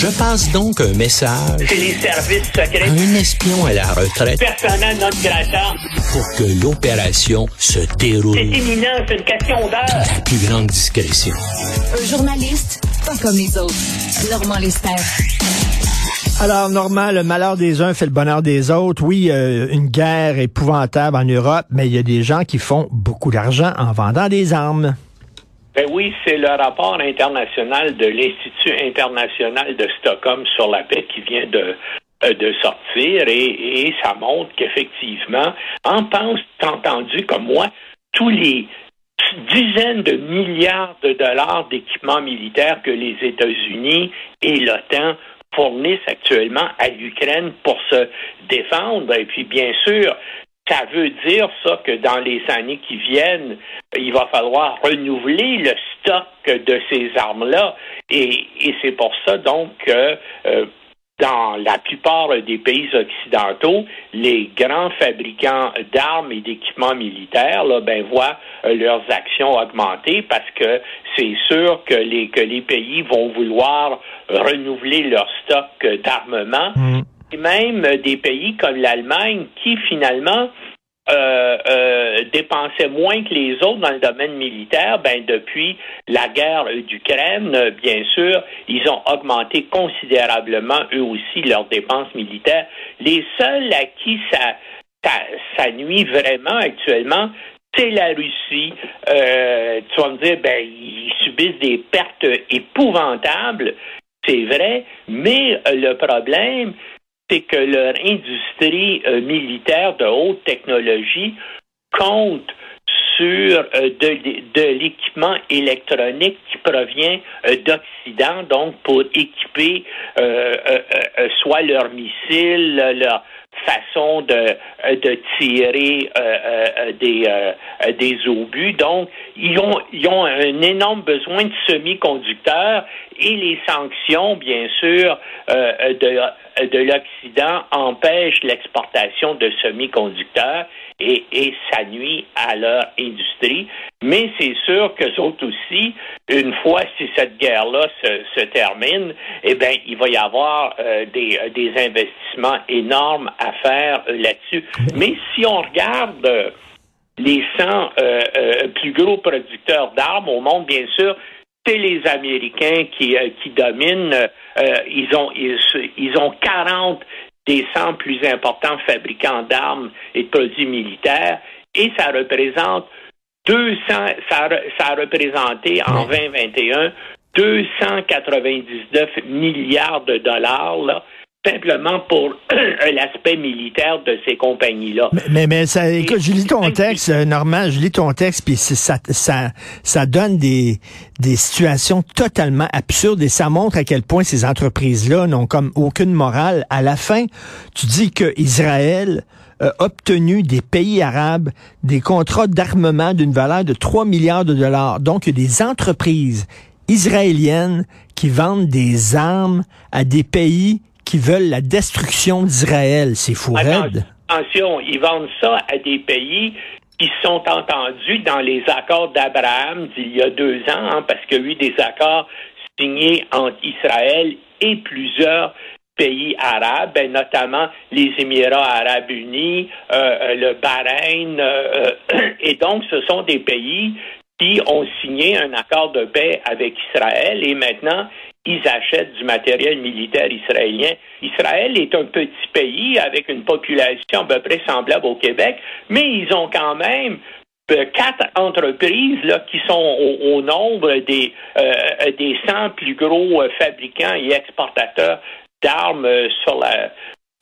Je passe donc un message. C'est les services secrets. À un espion à la retraite. Personnel non grata. Pour que l'opération se déroule. C'est imminent, c'est une question d'heure. La plus grande discrétion. Un journaliste, pas comme les autres. Normand Lester. Alors, Normand, le malheur des uns fait le bonheur des autres. Oui, euh, une guerre épouvantable en Europe, mais il y a des gens qui font beaucoup d'argent en vendant des armes. Ben oui, c'est le rapport international de l'Institut international de Stockholm sur la paix qui vient de, euh, sortir et, ça montre qu'effectivement, en pense entendu comme moi, tous les dizaines de milliards de dollars d'équipements militaires que les États-Unis et l'OTAN fournissent actuellement à l'Ukraine pour se défendre. Et puis, bien sûr, ça veut dire ça que dans les années qui viennent, il va falloir renouveler le stock de ces armes-là. Et, c'est pour ça donc que euh, dans la plupart des pays occidentaux, les grands fabricants d'armes et d'équipements militaires là, ben, voient euh, leurs actions augmenter parce que c'est sûr que les, que les pays vont vouloir renouveler leur stock d'armement. Mmh et même des pays comme l'Allemagne qui finalement euh, euh, dépensaient moins que les autres dans le domaine militaire, ben depuis la guerre d'Ukraine, bien sûr, ils ont augmenté considérablement eux aussi leurs dépenses militaires. Les seuls à qui ça, ça, nuit vraiment actuellement, c'est la Russie. Euh, tu vas me dire, ben ils subissent des pertes épouvantables, c'est vrai, mais le problème, c'est que leur industrie euh, militaire de haute technologie compte sur euh, de, l'équipement électronique qui provient euh, d'Occident, donc pour équiper soit leurs missiles, leur façon de, de tirer des, des obus. Donc, ils ont, ils ont un énorme besoin de semi-conducteurs et les sanctions, bien sûr, de de l'Occident empêche l'exportation de semi-conducteurs et, ça nuit à leur industrie. Mais c'est sûr que autres aussi, une fois si cette guerre-là se, termine, eh bien, il va y avoir euh, des, investissements énormes à faire euh, là-dessus. Mais si on regarde euh, les 100 plus gros producteurs d'armes au monde, bien sûr, c'est les Américains qui, dominent. Ils, ont, ils, ont 40 des 100 plus importants fabricants d'armes et de produits militaires. Et ça représente 200, ça, ça a représenté en 2021 299 milliards de dollars là, simplement pour l'aspect militaire de ces compagnies-là. Mais, mais, ça, écoute, je lis ton texte, euh, Normand, je lis ton texte, puis ça, ça, ça donne des, des situations totalement absurdes et ça montre à quel point ces entreprises-là n'ont comme aucune morale. À la fin, tu dis que Israël a obtenu des pays arabes des contrats d'armement d'une valeur de 3 milliards de dollars. Donc, il y a des entreprises israéliennes qui vendent des armes à des pays qui veulent la destruction d'Israël. C'est fou Attention, ils vendent ça à des pays qui sont entendus dans les accords d'Abraham d'il y a deux ans, hein, parce qu'il y a eu des accords signés entre Israël et plusieurs pays arabes, ben, notamment les Émirats arabes unis, euh, euh, le Bahreïn, euh, et donc ce sont des pays qui ont signé un accord de paix avec Israël et maintenant ils achètent du matériel militaire israélien. Israël est un petit pays avec une population à peu près semblable au Québec, mais ils ont quand même euh, quatre entreprises là, qui sont au, nombre des, euh, des 100 plus gros euh, fabricants et exportateurs d'armes sur la,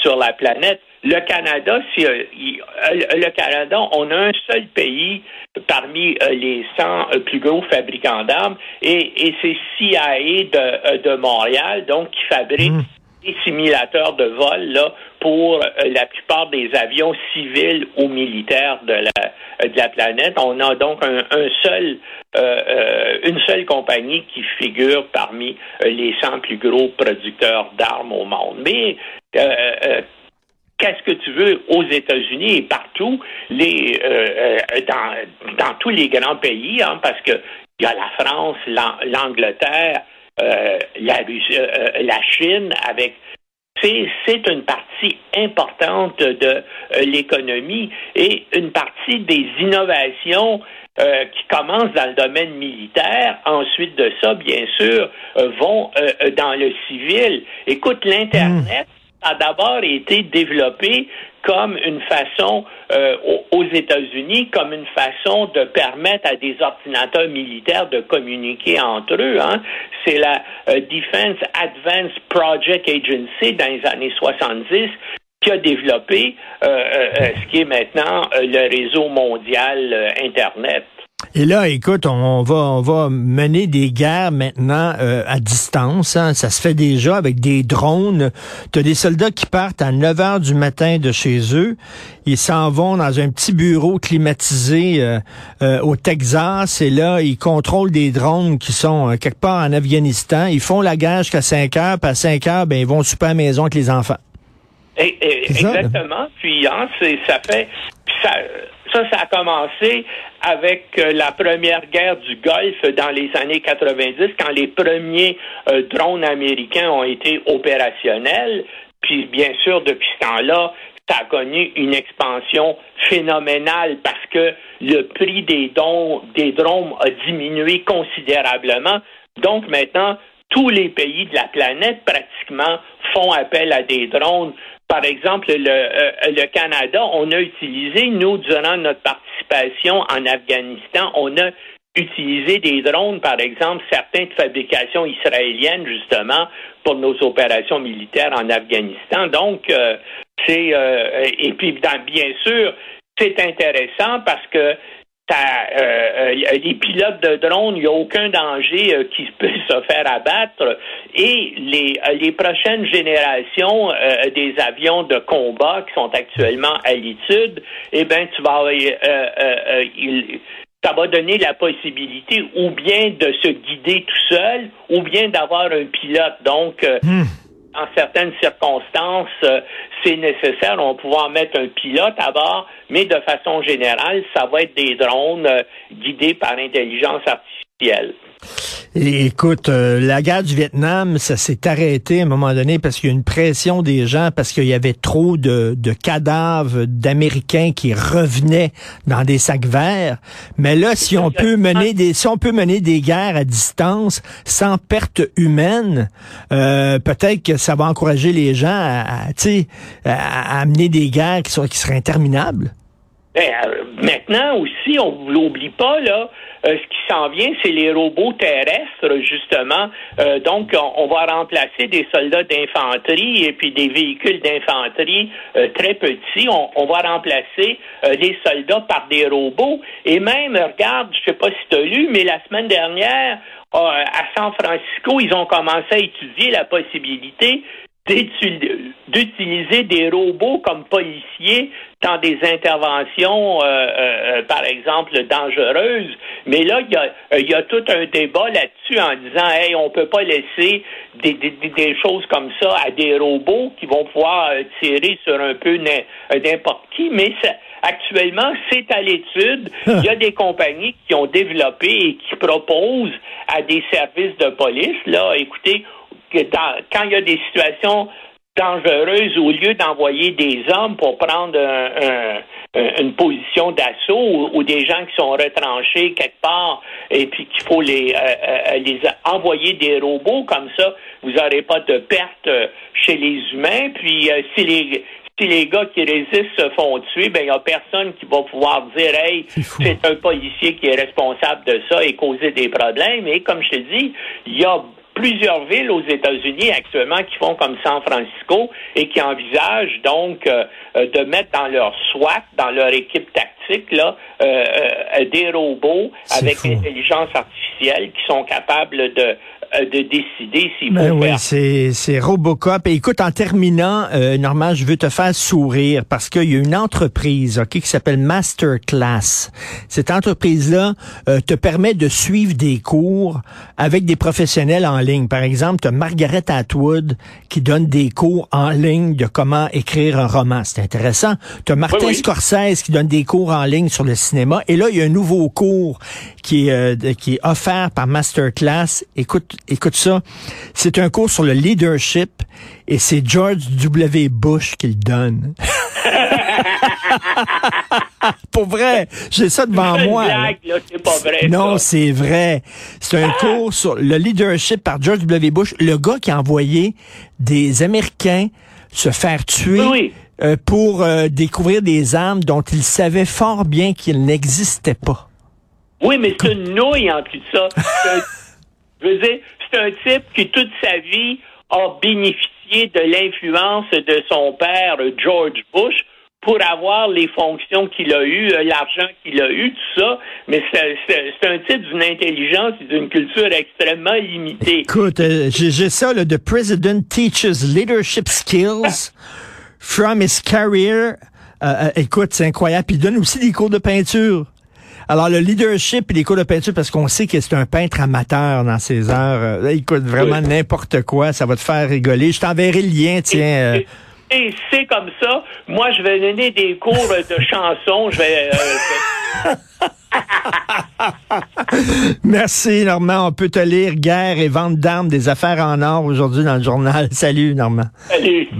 sur la planète. Le Canada, si, le Canada, on a un seul pays parmi euh, les 100 euh, plus gros fabricants d'armes et, c'est CIA de, euh, de, Montréal, donc qui fabrique mmh. des simulateurs de vol là, pour la plupart des avions civils ou militaires de la, de la planète. On a donc un, seul, une seule compagnie qui figure parmi les 100 plus gros producteurs d'armes au monde. Mais qu'est-ce que tu veux aux États-Unis et partout, les, euh, euh, dans, dans tous les grands pays, hein, parce que il y a la France, l'Angleterre, euh, la, euh, la Chine avec c'est une partie importante de l'économie et une partie des innovations qui commencent dans le domaine militaire, ensuite de ça, bien sûr, vont dans le civil. Écoute, l'Internet, a d'abord été développé comme une façon euh, aux États-Unis, comme une façon de permettre à des ordinateurs militaires de communiquer entre eux. Hein. C'est la euh, Defense Advanced Project Agency dans les années 70 qui a développé euh, ce qui est maintenant le réseau mondial Internet. Et là, écoute, on va, on va mener des guerres maintenant euh, à distance. Hein. Ça se fait déjà avec des drones. Tu as des soldats qui partent à 9 heures du matin de chez eux. Ils s'en vont dans un petit bureau climatisé euh, euh, au Texas. Et là, ils contrôlent des drones qui sont quelque part en Afghanistan. Ils font la guerre jusqu'à 5 heures. Puis à 5 heures, ben, ils vont super à la maison avec les enfants. exactement. puis, hein, ça fait... Ça, ça, ça a commencé avec euh, la première guerre du Golfe dans les années 90, quand les premiers euh, drones américains ont été opérationnels. Puis, bien sûr, depuis ce temps-là, ça a connu une expansion phénoménale parce que le prix des, des drones a diminué considérablement. Donc, maintenant, tous les pays de la planète pratiquement font appel à des drones par exemple, le, euh, le, Canada, on a utilisé, nous, durant notre participation en Afghanistan, on a utilisé des drones, par exemple, certains de fabrication israélienne, justement, pour nos opérations militaires en Afghanistan. Donc, euh, c'est euh, et puis bien sûr, c'est intéressant parce que euh, euh, les pilotes de drones, il n'y a aucun danger euh, qui peut se faire abattre. Et les, les prochaines générations des avions de combat qui sont actuellement à l'étude, eh ben, tu vas, il, ça va donner la possibilité ou bien de se guider tout seul, ou bien d'avoir un pilote. Donc, hmm en certaines circonstances, euh, c'est nécessaire. On va pouvoir mettre un pilote à bord, mais de façon générale, ça va être des drones euh, guidés par intelligence artificielle écoute, euh, la guerre du Vietnam, ça s'est arrêté à un moment donné parce qu'il y a une pression des gens, parce qu'il y avait trop de, cadavres d'Américains qui revenaient dans des sacs verts. Mais là, si on peut mener des, si on peut mener des guerres à distance sans perte humaine, euh, peut-être que ça va encourager les gens à, à, amener des guerres qui, sont, qui seraient interminables. Ben, euh, maintenant aussi, on l'oublie pas, là, euh, ce qui s'en vient, c'est les robots terrestres, justement. Euh, donc, on, va remplacer des soldats d'infanterie et puis des véhicules d'infanterie très petits. On, va remplacer les soldats par des robots. Et même, regarde, je sais pas si tu as lu, mais la semaine dernière, à San Francisco, ils ont commencé à étudier la possibilité d'utiliser des robots comme policiers dans des interventions, euh, euh, euh, par exemple, dangereuses. Mais là, il y a, tout un débat là-dessus en disant, hey, on peut pas laisser des, des, choses comme ça à des robots qui vont pouvoir tirer sur un peu n'importe qui. Mais actuellement, c'est à l'étude. Il y a des compagnies qui ont développé et qui proposent à des services de police, là, écoutez, quand il y a des situations dangereuses, au lieu d'envoyer des hommes pour prendre une position d'assaut ou, des gens qui sont retranchés quelque part et puis qu'il faut les, euh, euh, les envoyer des robots comme ça, vous n'aurez pas de perte chez les humains. Puis euh, si les si les gars qui résistent se font tuer, ben il n'y a personne qui va pouvoir dire Hey, c'est un policier qui est responsable de ça et causer des problèmes. Et comme je te dis, il y a plusieurs villes aux États-Unis actuellement qui font comme San Francisco et qui envisagent donc euh, euh, de mettre dans leur SWAT, dans leur équipe tactique, là, euh, des robots avec intelligence artificielle qui sont capables de de décider s'il ben oui, c'est, c'est Robocop. Et écoute, en terminant, euh, Normand, je veux te faire sourire parce qu'il y a une entreprise ok, qui s'appelle Masterclass. Cette entreprise-là euh, te permet de suivre des cours avec des professionnels en ligne. Par exemple, tu as Margaret Atwood qui donne des cours en ligne de comment écrire un roman. C'est intéressant. Tu as Martin Scorsese qui donne des cours en ligne sur le cinéma. Et là, il y a un nouveau cours qui est, qui est offert par masterclass. Écoute, écoute ça. C'est un cours sur le leadership et c'est George W. Bush qui le donne. Pour vrai, j'ai ça devant une moi. blague, là, c'est pas vrai. Non, c'est vrai. C'est un cours sur le leadership par George W. Bush, le gars qui a envoyé des Américains se faire tuer Oui, euh, pour euh, découvrir des armes dont ils savaient fort bien qu'ils n'existaient pas. Oui, mais c'est une nouille en tout ça. Je veux dire, c'est un type qui, toute sa vie, a bénéficié de l'influence de son père, George Bush, pour avoir les fonctions qu'il a eues, euh, l'argent qu'il a eu, tout ça. Mais c'est un type d'une intelligence et d'une culture extrêmement limitée. Écoute, euh, j'ai ça, là, The President teaches leadership skills from his career. Euh, euh, écoute, c'est incroyable. Puis il donne aussi des cours de peinture. Alors, le leadership et les cours de peinture, parce qu'on sait que c'est un peintre amateur dans ses heures. Euh, écoute, vraiment n'importe quoi, ça va te faire rigoler. Je t'enverrai le lien, tiens. euh, Et, et c'est comme ça. Moi, je vais donner des cours de chansons. Je vais. euh, Merci, Normand. On peut te lire Guerre et vente d'armes des affaires en or aujourd'hui dans le journal. Salut, Normand. salut. Bye.